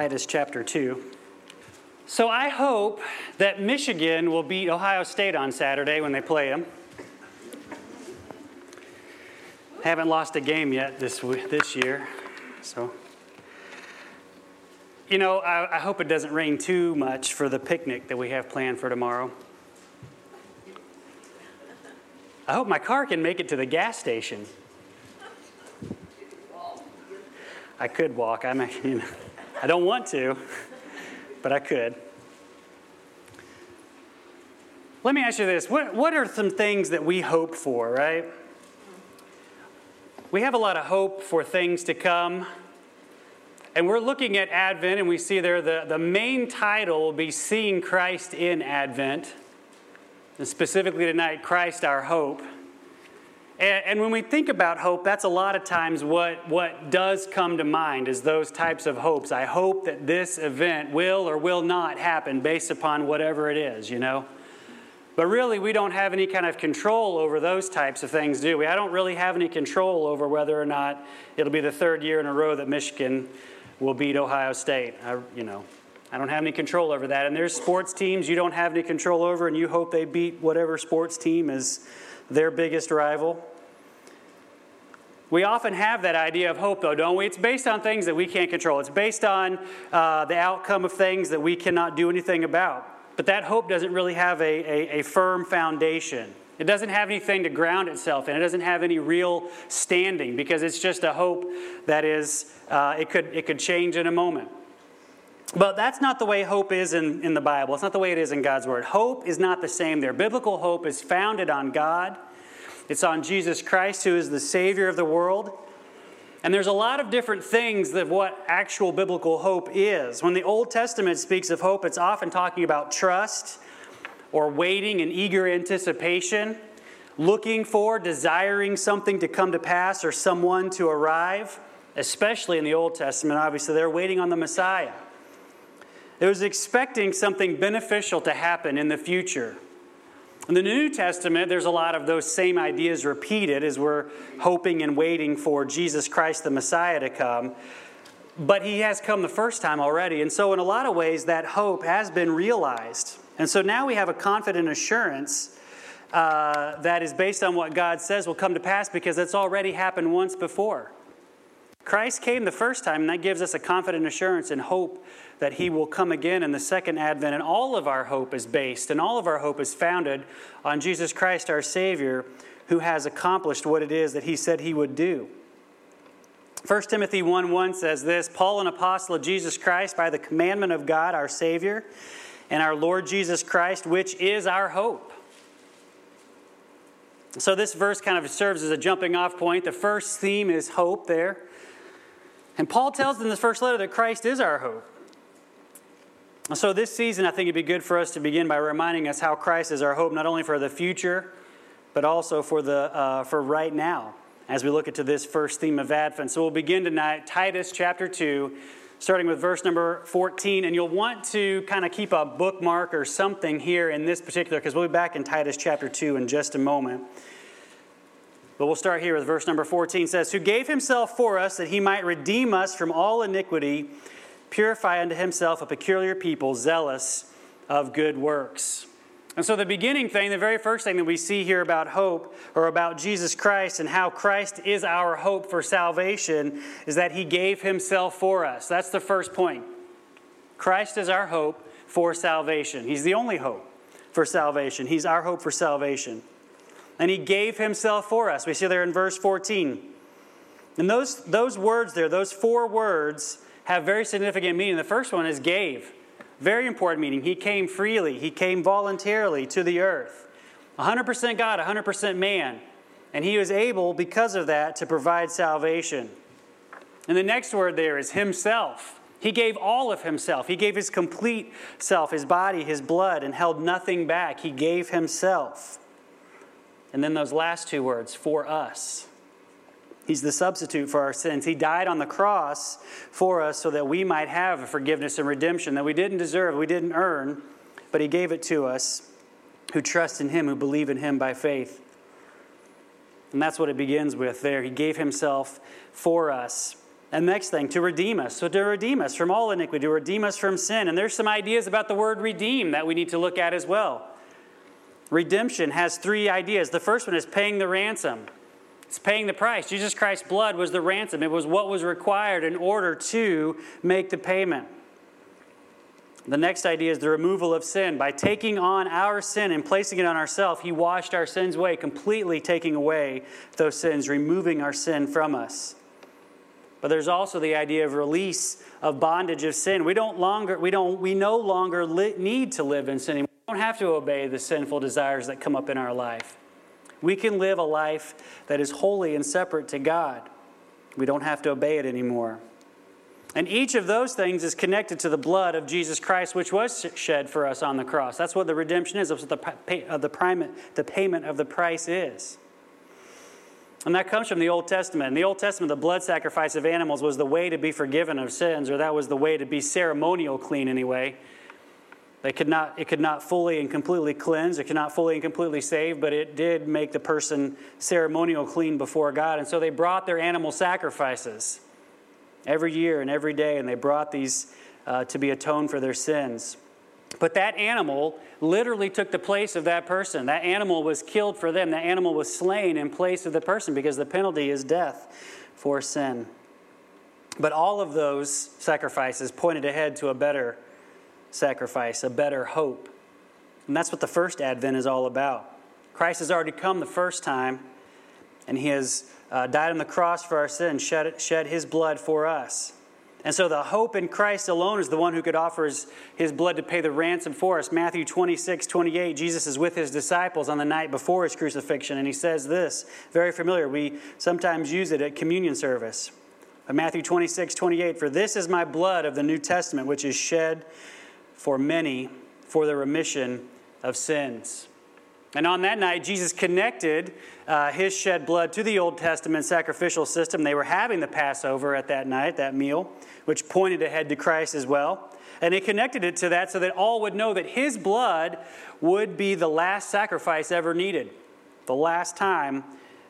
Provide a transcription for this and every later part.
Titus chapter 2. So I hope that Michigan will beat Ohio State on Saturday when they play them. Haven't lost a game yet this, this year, so. You know, I, I hope it doesn't rain too much for the picnic that we have planned for tomorrow. I hope my car can make it to the gas station. I could walk. I'm, you know. I don't want to, but I could. Let me ask you this what, what are some things that we hope for, right? We have a lot of hope for things to come. And we're looking at Advent, and we see there the, the main title will be Seeing Christ in Advent. And specifically tonight, Christ our hope. And, and, when we think about hope, that's a lot of times what, what does come to mind is those types of hopes. I hope that this event will or will not happen based upon whatever it is, you know? But really, we don't have any kind of control over those types of things, do we? I don't really have any control over whether or not it'll be the third year in a row that Michigan will beat Ohio State. I, you know, I don't have any control over that. And there's sports teams you don't have any control over, and you hope they beat whatever sports team is their biggest rival. We often have that idea of hope, though, don't we? It's based on things that we can't control. It's based on uh, the outcome of things that we cannot do anything about. But that hope doesn't really have a, a, a firm foundation. It doesn't have anything to ground itself in. It doesn't have any real standing because it's just a hope that is, uh, it, could, it could change in a moment. But that's not the way hope is in, in the Bible. It's not the way it is in God's Word. Hope is not the same there. Biblical hope is founded on God it's on Jesus Christ, who is the Savior of the world. And there's a lot of different things that what actual biblical hope is. When the Old Testament speaks of hope, it's often talking about trust or waiting in eager anticipation, looking for, desiring something to come to pass or someone to arrive, especially in the Old Testament. Obviously, they're waiting on the Messiah. It was expecting something beneficial to happen in the future. In the New Testament, there's a lot of those same ideas repeated as we're hoping and waiting for Jesus Christ the Messiah to come. But he has come the first time already. And so, in a lot of ways, that hope has been realized. And so now we have a confident assurance uh, that is based on what God says will come to pass because it's already happened once before. Christ came the first time, and that gives us a confident assurance and hope that he will come again in the second advent. And all of our hope is based, and all of our hope is founded on Jesus Christ, our Savior, who has accomplished what it is that he said he would do. 1 Timothy 1 1 says this Paul, an apostle of Jesus Christ, by the commandment of God, our Savior, and our Lord Jesus Christ, which is our hope. So, this verse kind of serves as a jumping off point. The first theme is hope there. And Paul tells in this first letter that Christ is our hope. So, this season, I think it'd be good for us to begin by reminding us how Christ is our hope, not only for the future, but also for, the, uh, for right now, as we look into this first theme of Advent. So, we'll begin tonight, Titus chapter 2, starting with verse number 14. And you'll want to kind of keep a bookmark or something here in this particular, because we'll be back in Titus chapter 2 in just a moment. But we'll start here with verse number 14 says, Who gave himself for us that he might redeem us from all iniquity purify unto himself a peculiar people, zealous of good works. And so, the beginning thing, the very first thing that we see here about hope or about Jesus Christ and how Christ is our hope for salvation is that he gave himself for us. That's the first point. Christ is our hope for salvation. He's the only hope for salvation. He's our hope for salvation. And he gave himself for us. We see there in verse 14. And those, those words there, those four words, have very significant meaning. The first one is gave. Very important meaning. He came freely, he came voluntarily to the earth. 100% God, 100% man. And he was able, because of that, to provide salvation. And the next word there is himself. He gave all of himself. He gave his complete self, his body, his blood, and held nothing back. He gave himself. And then those last two words, for us. He's the substitute for our sins. He died on the cross for us so that we might have a forgiveness and redemption that we didn't deserve, we didn't earn, but He gave it to us who trust in Him, who believe in Him by faith. And that's what it begins with there. He gave Himself for us. And next thing, to redeem us. So, to redeem us from all iniquity, to redeem us from sin. And there's some ideas about the word redeem that we need to look at as well. Redemption has three ideas. The first one is paying the ransom, it's paying the price. Jesus Christ's blood was the ransom, it was what was required in order to make the payment. The next idea is the removal of sin. By taking on our sin and placing it on ourselves, He washed our sins away, completely taking away those sins, removing our sin from us. But there's also the idea of release of bondage of sin. We don't longer, we don't, we no longer li- need to live in sin anymore. We don't have to obey the sinful desires that come up in our life. We can live a life that is holy and separate to God. We don't have to obey it anymore. And each of those things is connected to the blood of Jesus Christ, which was shed for us on the cross. That's what the redemption is. That's what the, pay, uh, the, payment, the payment of the price is. And that comes from the Old Testament. In the Old Testament, the blood sacrifice of animals was the way to be forgiven of sins, or that was the way to be ceremonial clean anyway. They could not, it could not fully and completely cleanse, it could not fully and completely save, but it did make the person ceremonial clean before God. And so they brought their animal sacrifices every year and every day, and they brought these uh, to be atoned for their sins. But that animal literally took the place of that person. That animal was killed for them. That animal was slain in place of the person because the penalty is death for sin. But all of those sacrifices pointed ahead to a better sacrifice, a better hope. And that's what the first advent is all about. Christ has already come the first time, and he has uh, died on the cross for our sins, shed, shed his blood for us. And so the hope in Christ alone is the one who could offer his, his blood to pay the ransom for us. Matthew 26, 28, Jesus is with his disciples on the night before his crucifixion, and he says this, very familiar. We sometimes use it at communion service. But Matthew 26, 28, for this is my blood of the New Testament, which is shed for many for the remission of sins. And on that night, Jesus connected uh, his shed blood to the Old Testament sacrificial system. They were having the Passover at that night, that meal, which pointed ahead to Christ as well. And he connected it to that so that all would know that his blood would be the last sacrifice ever needed, the last time,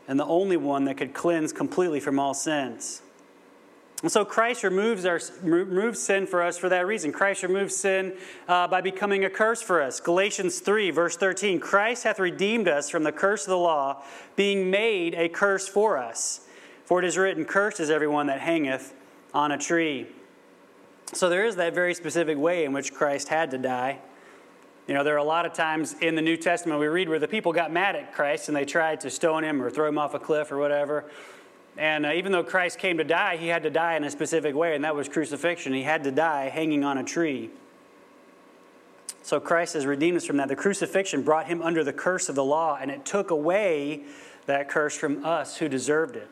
and the only one that could cleanse completely from all sins. So Christ removes, our, removes sin for us for that reason. Christ removes sin uh, by becoming a curse for us. Galatians 3, verse 13 Christ hath redeemed us from the curse of the law, being made a curse for us. For it is written, Cursed is everyone that hangeth on a tree. So there is that very specific way in which Christ had to die. You know, there are a lot of times in the New Testament we read where the people got mad at Christ and they tried to stone him or throw him off a cliff or whatever. And uh, even though Christ came to die, he had to die in a specific way, and that was crucifixion. He had to die hanging on a tree. So Christ has redeemed us from that. The crucifixion brought him under the curse of the law, and it took away that curse from us who deserved it.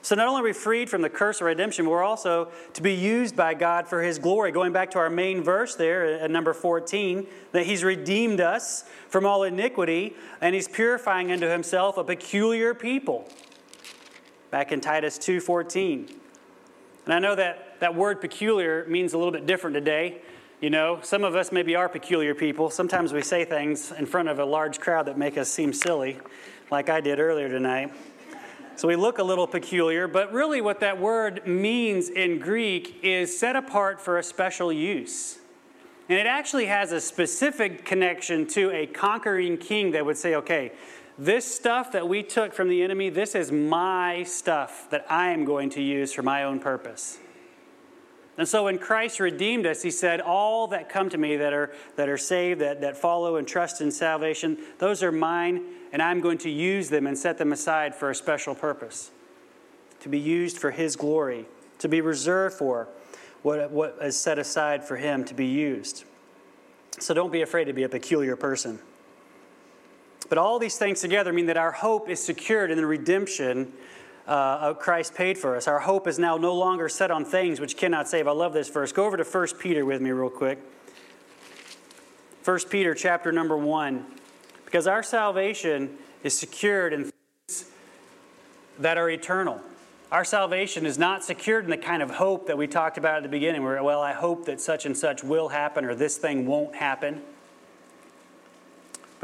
So not only are we freed from the curse of redemption, we're also to be used by God for his glory. Going back to our main verse there at number 14, that he's redeemed us from all iniquity, and he's purifying unto himself a peculiar people back in Titus 2:14. And I know that that word peculiar means a little bit different today. You know, some of us maybe are peculiar people. Sometimes we say things in front of a large crowd that make us seem silly, like I did earlier tonight. So we look a little peculiar, but really what that word means in Greek is set apart for a special use. And it actually has a specific connection to a conquering king that would say, okay, this stuff that we took from the enemy, this is my stuff that I am going to use for my own purpose. And so when Christ redeemed us, he said, All that come to me that are, that are saved, that, that follow and trust in salvation, those are mine, and I'm going to use them and set them aside for a special purpose. To be used for his glory, to be reserved for what, what is set aside for him to be used. So don't be afraid to be a peculiar person. But all these things together mean that our hope is secured in the redemption uh, Christ paid for us. Our hope is now no longer set on things which cannot save. I love this verse. Go over to 1 Peter with me real quick. 1 Peter chapter number 1. Because our salvation is secured in things that are eternal. Our salvation is not secured in the kind of hope that we talked about at the beginning, where, well, I hope that such and such will happen or this thing won't happen.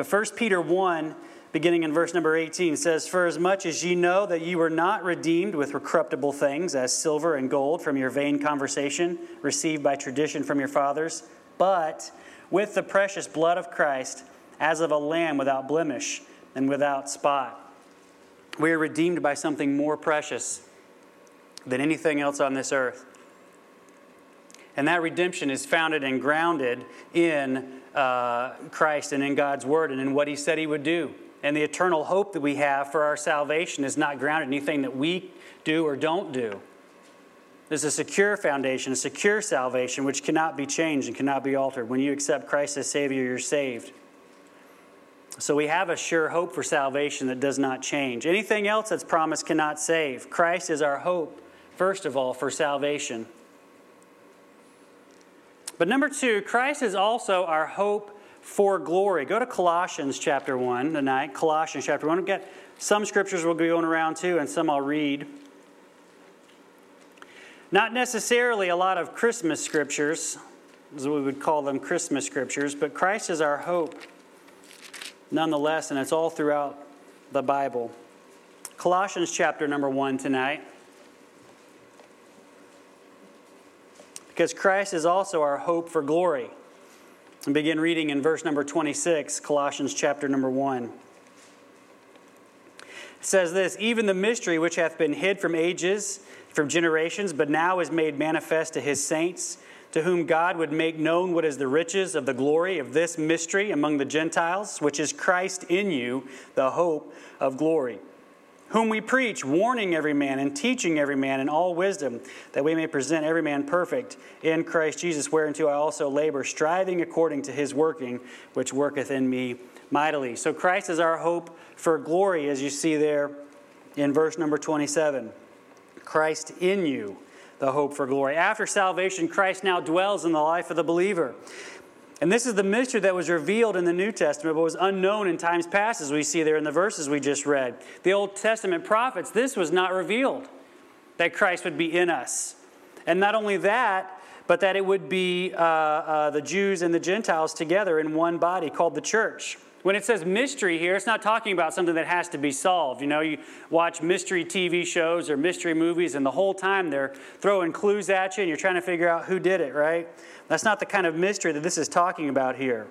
But 1 Peter 1 beginning in verse number 18, says, For as much as ye know that ye were not redeemed with corruptible things, as silver and gold, from your vain conversation received by tradition from your fathers, but with the precious blood of Christ, as of a lamb without blemish and without spot. We are redeemed by something more precious than anything else on this earth. And that redemption is founded and grounded in uh, Christ and in God's Word and in what He said He would do. And the eternal hope that we have for our salvation is not grounded in anything that we do or don't do. There's a secure foundation, a secure salvation, which cannot be changed and cannot be altered. When you accept Christ as Savior, you're saved. So we have a sure hope for salvation that does not change. Anything else that's promised cannot save. Christ is our hope, first of all, for salvation. But number two, Christ is also our hope for glory. Go to Colossians chapter 1 tonight. Colossians chapter 1. We've got some scriptures we'll be going around too, and some I'll read. Not necessarily a lot of Christmas scriptures, as we would call them Christmas scriptures, but Christ is our hope nonetheless, and it's all throughout the Bible. Colossians chapter number 1 tonight. Because Christ is also our hope for glory and begin reading in verse number 26, Colossians chapter number 1. It says this Even the mystery which hath been hid from ages, from generations, but now is made manifest to his saints, to whom God would make known what is the riches of the glory of this mystery among the Gentiles, which is Christ in you, the hope of glory whom we preach, warning every man and teaching every man in all wisdom, that we may present every man perfect in Christ Jesus, whereunto I also labor, striving according to his working, which worketh in me mightily. So Christ is our hope for glory, as you see there in verse number 27. Christ in you, the hope for glory. After salvation, Christ now dwells in the life of the believer. And this is the mystery that was revealed in the New Testament, but was unknown in times past, as we see there in the verses we just read. The Old Testament prophets, this was not revealed that Christ would be in us. And not only that, but that it would be uh, uh, the Jews and the Gentiles together in one body called the church. When it says mystery here, it's not talking about something that has to be solved. You know, you watch mystery TV shows or mystery movies, and the whole time they're throwing clues at you and you're trying to figure out who did it, right? That's not the kind of mystery that this is talking about here.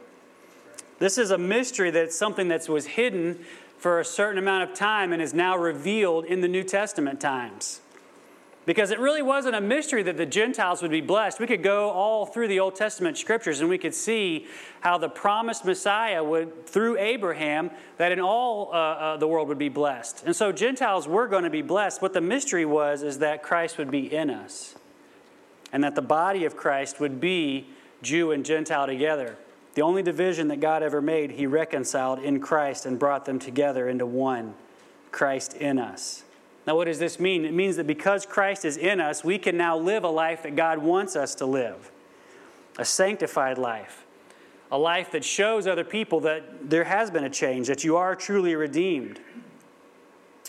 This is a mystery that's something that was hidden for a certain amount of time and is now revealed in the New Testament times. Because it really wasn't a mystery that the Gentiles would be blessed. We could go all through the Old Testament scriptures and we could see how the promised Messiah would, through Abraham, that in all uh, uh, the world would be blessed. And so Gentiles were going to be blessed. What the mystery was is that Christ would be in us and that the body of Christ would be Jew and Gentile together. The only division that God ever made, He reconciled in Christ and brought them together into one Christ in us. Now, what does this mean? It means that because Christ is in us, we can now live a life that God wants us to live a sanctified life, a life that shows other people that there has been a change, that you are truly redeemed.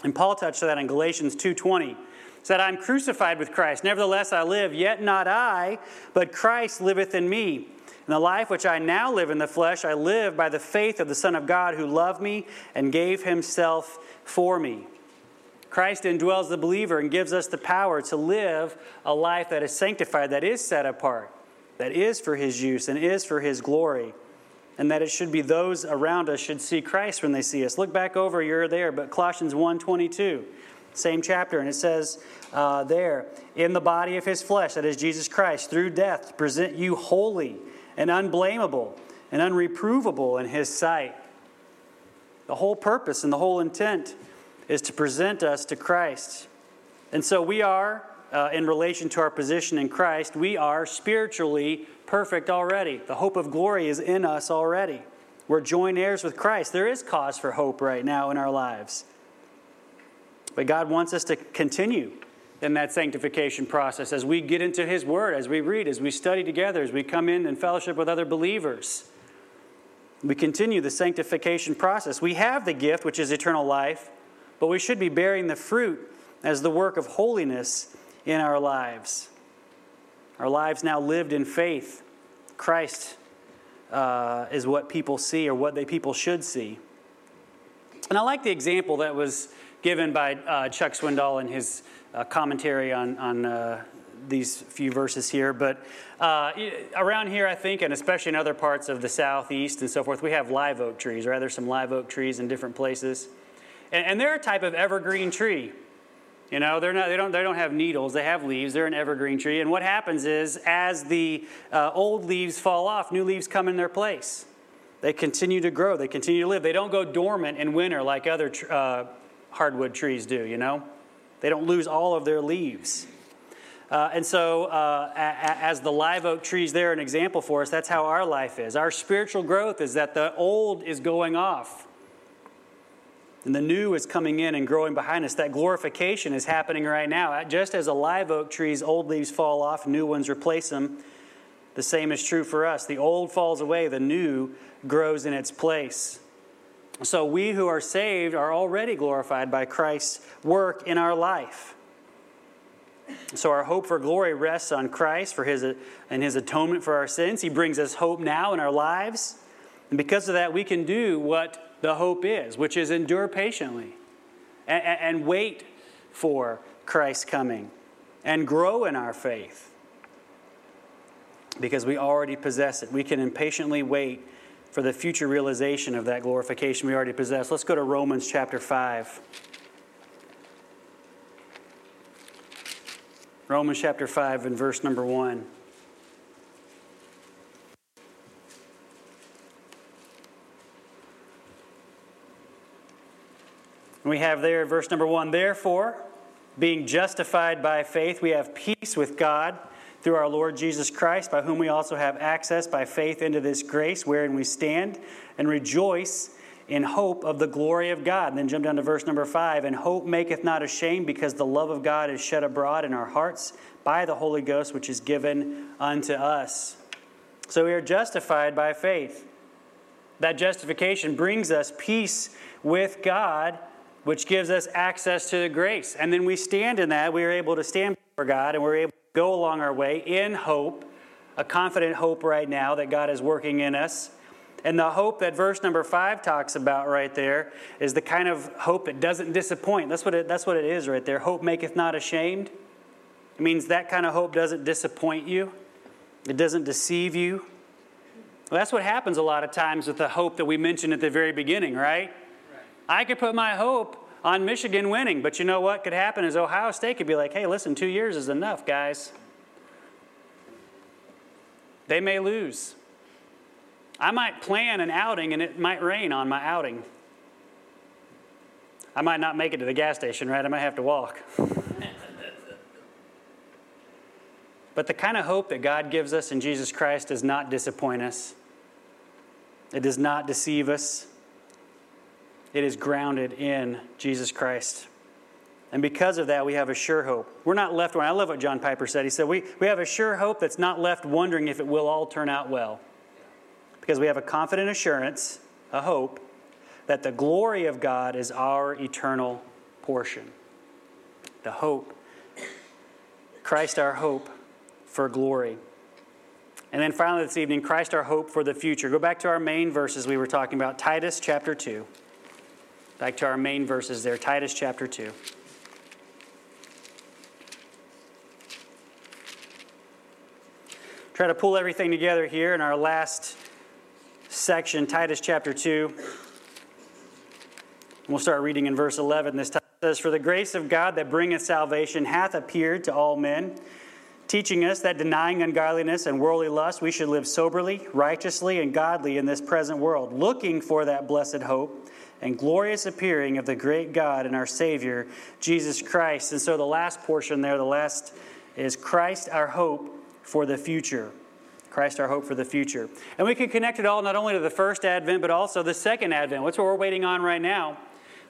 And Paul touched on that in Galatians 2:20 said, I'm crucified with Christ. Nevertheless, I live, yet not I, but Christ liveth in me. In the life which I now live in the flesh, I live by the faith of the Son of God who loved me and gave himself for me. Christ indwells the believer and gives us the power to live a life that is sanctified, that is set apart, that is for his use and is for his glory. And that it should be those around us should see Christ when they see us. Look back over, you're there, but Colossians 1.22 same chapter, and it says uh, there, in the body of his flesh, that is Jesus Christ, through death, present you holy and unblameable and unreprovable in his sight. The whole purpose and the whole intent is to present us to Christ. And so we are, uh, in relation to our position in Christ, we are spiritually perfect already. The hope of glory is in us already. We're joint heirs with Christ. There is cause for hope right now in our lives. But God wants us to continue in that sanctification process as we get into His Word, as we read, as we study together, as we come in and fellowship with other believers. We continue the sanctification process. We have the gift, which is eternal life, but we should be bearing the fruit as the work of holiness in our lives. Our lives now lived in faith. Christ uh, is what people see or what they, people should see. And I like the example that was given by uh, Chuck Swindoll in his uh, commentary on, on uh, these few verses here. But uh, around here, I think, and especially in other parts of the southeast and so forth, we have live oak trees, or rather, some live oak trees in different places. And, and they're a type of evergreen tree. You know, they're not, they, don't, they don't have needles, they have leaves. They're an evergreen tree. And what happens is, as the uh, old leaves fall off, new leaves come in their place. They continue to grow, they continue to live. They don't go dormant in winter like other uh, hardwood trees do, you know? They don't lose all of their leaves. Uh, and so, uh, a- as the live oak trees they're an example for us, that's how our life is. Our spiritual growth is that the old is going off, and the new is coming in and growing behind us. That glorification is happening right now. Just as a live oak tree's old leaves fall off, new ones replace them, the same is true for us. The old falls away, the new grows in its place. So we who are saved are already glorified by Christ's work in our life. So our hope for glory rests on Christ for his and his atonement for our sins. He brings us hope now in our lives. And because of that, we can do what the hope is, which is endure patiently and, and wait for Christ's coming and grow in our faith. Because we already possess it. We can impatiently wait for the future realization of that glorification we already possess. Let's go to Romans chapter 5. Romans chapter 5 and verse number 1. We have there verse number 1 Therefore, being justified by faith, we have peace with God through our Lord Jesus Christ, by whom we also have access by faith into this grace wherein we stand and rejoice in hope of the glory of God. And then jump down to verse number five. And hope maketh not ashamed, because the love of God is shed abroad in our hearts by the Holy Ghost, which is given unto us. So we are justified by faith. That justification brings us peace with God, which gives us access to the grace. And then we stand in that. We are able to stand before God, and we're able to go along our way in hope, a confident hope right now that God is working in us. And the hope that verse number five talks about right there is the kind of hope that doesn't disappoint. That's what it, that's what it is right there. Hope maketh not ashamed. It means that kind of hope doesn't disappoint you, it doesn't deceive you. Well, that's what happens a lot of times with the hope that we mentioned at the very beginning, right? I could put my hope on Michigan winning. But you know what could happen is Ohio State could be like, hey, listen, two years is enough, guys. They may lose. I might plan an outing and it might rain on my outing. I might not make it to the gas station, right? I might have to walk. but the kind of hope that God gives us in Jesus Christ does not disappoint us, it does not deceive us. It is grounded in Jesus Christ. And because of that, we have a sure hope. We're not left wondering. I love what John Piper said. He said, we, we have a sure hope that's not left wondering if it will all turn out well. Because we have a confident assurance, a hope, that the glory of God is our eternal portion. The hope. Christ, our hope for glory. And then finally, this evening, Christ, our hope for the future. Go back to our main verses we were talking about Titus chapter 2. Back to our main verses there, Titus chapter 2. Try to pull everything together here in our last section, Titus chapter 2. We'll start reading in verse 11. This time says, For the grace of God that bringeth salvation hath appeared to all men, teaching us that denying ungodliness and worldly lust, we should live soberly, righteously, and godly in this present world, looking for that blessed hope and glorious appearing of the great God and our Savior, Jesus Christ. And so the last portion there, the last is Christ our hope for the future. Christ, our hope for the future. And we can connect it all not only to the first advent, but also the second advent. What's what we're waiting on right now?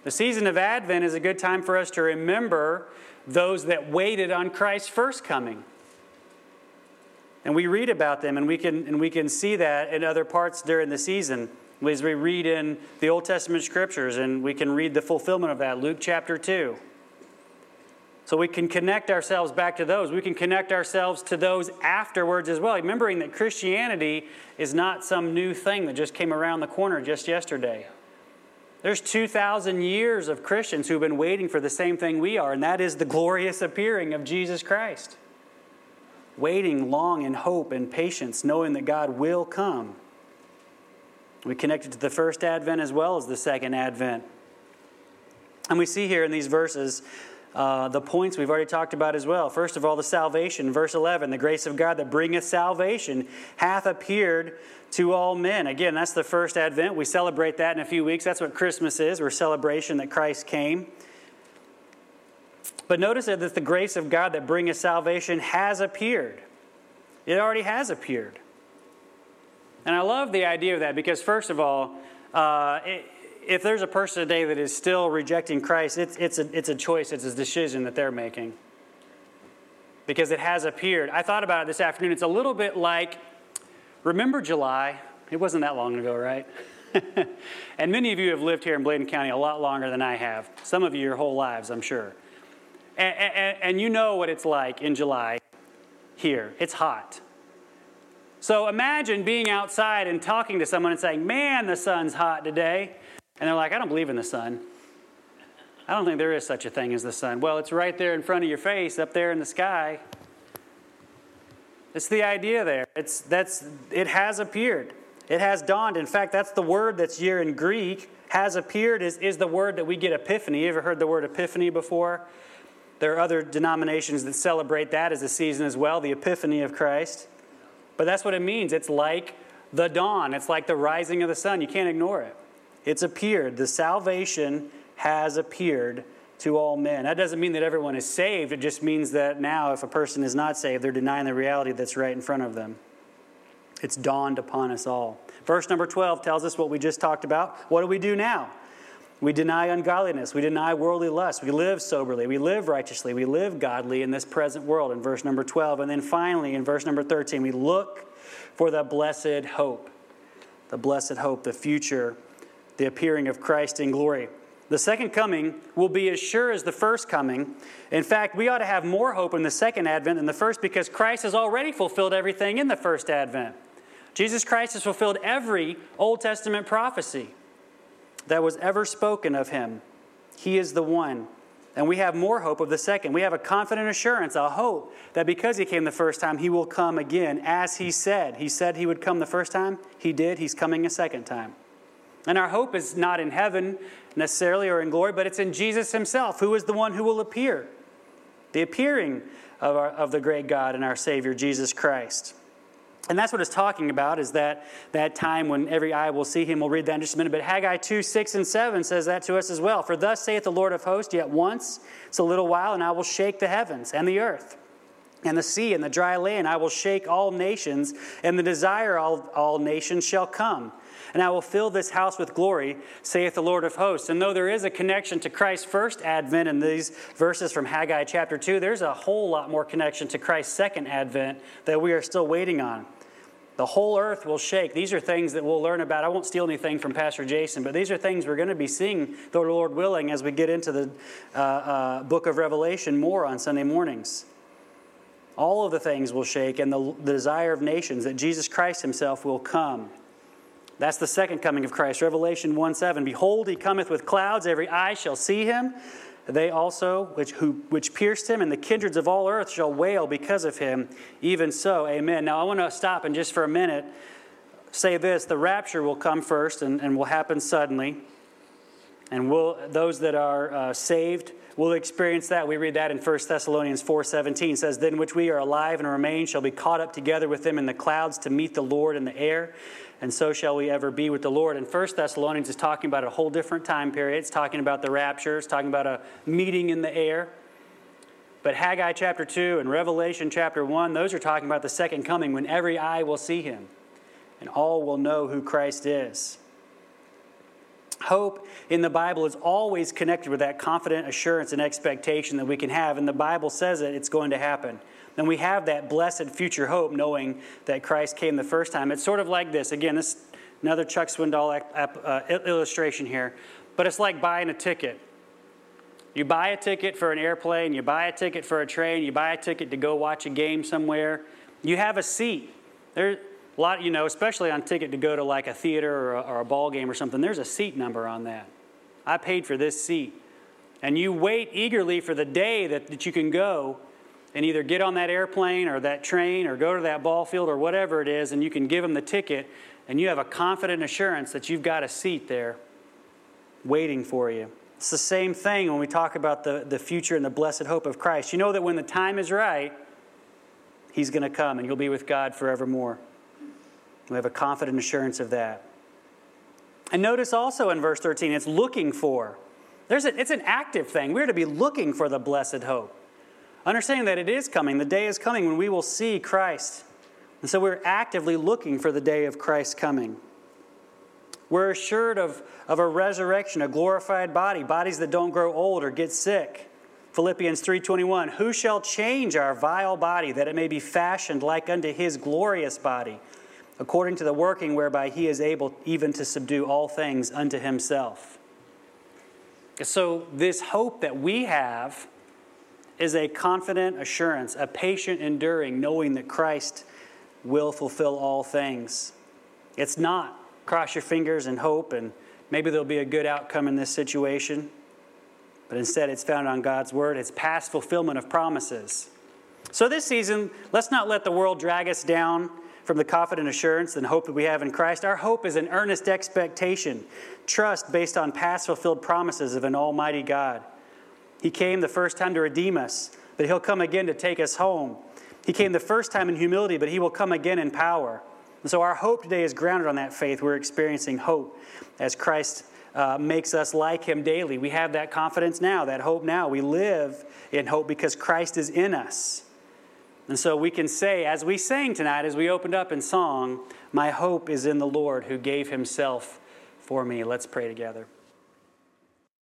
The season of Advent is a good time for us to remember those that waited on Christ's first coming. And we read about them, and we can, and we can see that in other parts during the season. As we read in the Old Testament scriptures, and we can read the fulfillment of that, Luke chapter 2. So we can connect ourselves back to those. We can connect ourselves to those afterwards as well, remembering that Christianity is not some new thing that just came around the corner just yesterday. There's 2,000 years of Christians who've been waiting for the same thing we are, and that is the glorious appearing of Jesus Christ. Waiting long in hope and patience, knowing that God will come. We connect it to the first advent as well as the second advent. And we see here in these verses uh, the points we've already talked about as well. First of all, the salvation. Verse 11 the grace of God that bringeth salvation hath appeared to all men. Again, that's the first advent. We celebrate that in a few weeks. That's what Christmas is. We're celebration that Christ came. But notice that the grace of God that bringeth salvation has appeared. It already has appeared. And I love the idea of that because, first of all, uh, it, if there's a person today that is still rejecting Christ, it's, it's, a, it's a choice, it's a decision that they're making. Because it has appeared. I thought about it this afternoon. It's a little bit like remember July? It wasn't that long ago, right? and many of you have lived here in Bladen County a lot longer than I have. Some of you your whole lives, I'm sure. And, and, and you know what it's like in July here. It's hot. So imagine being outside and talking to someone and saying, Man, the sun's hot today. And they're like, I don't believe in the sun. I don't think there is such a thing as the sun. Well, it's right there in front of your face, up there in the sky. It's the idea there. It's, that's, it has appeared. It has dawned. In fact, that's the word that's here in Greek. Has appeared is, is the word that we get epiphany. You ever heard the word epiphany before? There are other denominations that celebrate that as a season as well, the epiphany of Christ. But that's what it means. It's like the dawn, it's like the rising of the sun. You can't ignore it. It's appeared. The salvation has appeared to all men. That doesn't mean that everyone is saved. It just means that now, if a person is not saved, they're denying the reality that's right in front of them. It's dawned upon us all. Verse number 12 tells us what we just talked about. What do we do now? We deny ungodliness. We deny worldly lust. We live soberly. We live righteously. We live godly in this present world, in verse number 12. And then finally, in verse number 13, we look for the blessed hope. The blessed hope, the future the appearing of Christ in glory. The second coming will be as sure as the first coming. In fact, we ought to have more hope in the second advent than the first because Christ has already fulfilled everything in the first advent. Jesus Christ has fulfilled every Old Testament prophecy that was ever spoken of him. He is the one. And we have more hope of the second. We have a confident assurance, a hope that because he came the first time, he will come again as he said. He said he would come the first time, he did, he's coming a second time. And our hope is not in heaven necessarily or in glory, but it's in Jesus himself, who is the one who will appear. The appearing of, our, of the great God and our Savior, Jesus Christ. And that's what it's talking about, is that, that time when every eye will see him. We'll read that in just a minute. But Haggai 2, 6, and 7 says that to us as well. For thus saith the Lord of hosts, yet once, it's a little while, and I will shake the heavens and the earth and the sea and the dry land. I will shake all nations, and the desire all, all nations shall come and I will fill this house with glory, saith the Lord of hosts. And though there is a connection to Christ's first advent in these verses from Haggai chapter 2, there's a whole lot more connection to Christ's second advent that we are still waiting on. The whole earth will shake. These are things that we'll learn about. I won't steal anything from Pastor Jason, but these are things we're going to be seeing, the Lord willing, as we get into the uh, uh, book of Revelation more on Sunday mornings. All of the things will shake, and the, the desire of nations that Jesus Christ Himself will come that's the second coming of Christ. Revelation 1 7. Behold, he cometh with clouds, every eye shall see him. They also, which, who, which pierced him, and the kindreds of all earth shall wail because of him. Even so, amen. Now, I want to stop and just for a minute say this the rapture will come first and, and will happen suddenly. And will, those that are uh, saved will experience that. We read that in 1 Thessalonians 4.17. says, Then which we are alive and remain shall be caught up together with them in the clouds to meet the Lord in the air and so shall we ever be with the Lord. And First Thessalonians is talking about a whole different time period. It's talking about the rapture, it's talking about a meeting in the air. But Haggai chapter 2 and Revelation chapter 1, those are talking about the second coming when every eye will see him and all will know who Christ is. Hope in the Bible is always connected with that confident assurance and expectation that we can have, and the Bible says that it's going to happen. Then we have that blessed future hope knowing that Christ came the first time. It's sort of like this. Again, this another Chuck Swindoll uh, illustration here, but it's like buying a ticket. You buy a ticket for an airplane, you buy a ticket for a train, you buy a ticket to go watch a game somewhere. You have a seat. There, a lot, you know, especially on ticket to go to like a theater or a, or a ball game or something, there's a seat number on that. I paid for this seat. And you wait eagerly for the day that, that you can go and either get on that airplane or that train or go to that ball field or whatever it is, and you can give them the ticket, and you have a confident assurance that you've got a seat there waiting for you. It's the same thing when we talk about the, the future and the blessed hope of Christ. You know that when the time is right, He's going to come and you'll be with God forevermore. We have a confident assurance of that. And notice also in verse 13, it's looking for. There's a, it's an active thing. We're to be looking for the blessed hope. Understanding that it is coming. The day is coming when we will see Christ. And so we're actively looking for the day of Christ's coming. We're assured of, of a resurrection, a glorified body, bodies that don't grow old or get sick. Philippians 3:21 Who shall change our vile body that it may be fashioned like unto his glorious body according to the working whereby he is able even to subdue all things unto himself. So this hope that we have is a confident assurance, a patient enduring knowing that Christ will fulfill all things. It's not cross your fingers and hope, and maybe there'll be a good outcome in this situation. But instead, it's found on God's word. It's past fulfillment of promises. So, this season, let's not let the world drag us down from the confident assurance and hope that we have in Christ. Our hope is an earnest expectation, trust based on past fulfilled promises of an almighty God. He came the first time to redeem us, but He'll come again to take us home. He came the first time in humility, but He will come again in power. And so our hope today is grounded on that faith. We're experiencing hope as Christ uh, makes us like him daily. We have that confidence now, that hope now. We live in hope because Christ is in us. And so we can say, as we sang tonight, as we opened up in song, My hope is in the Lord who gave himself for me. Let's pray together.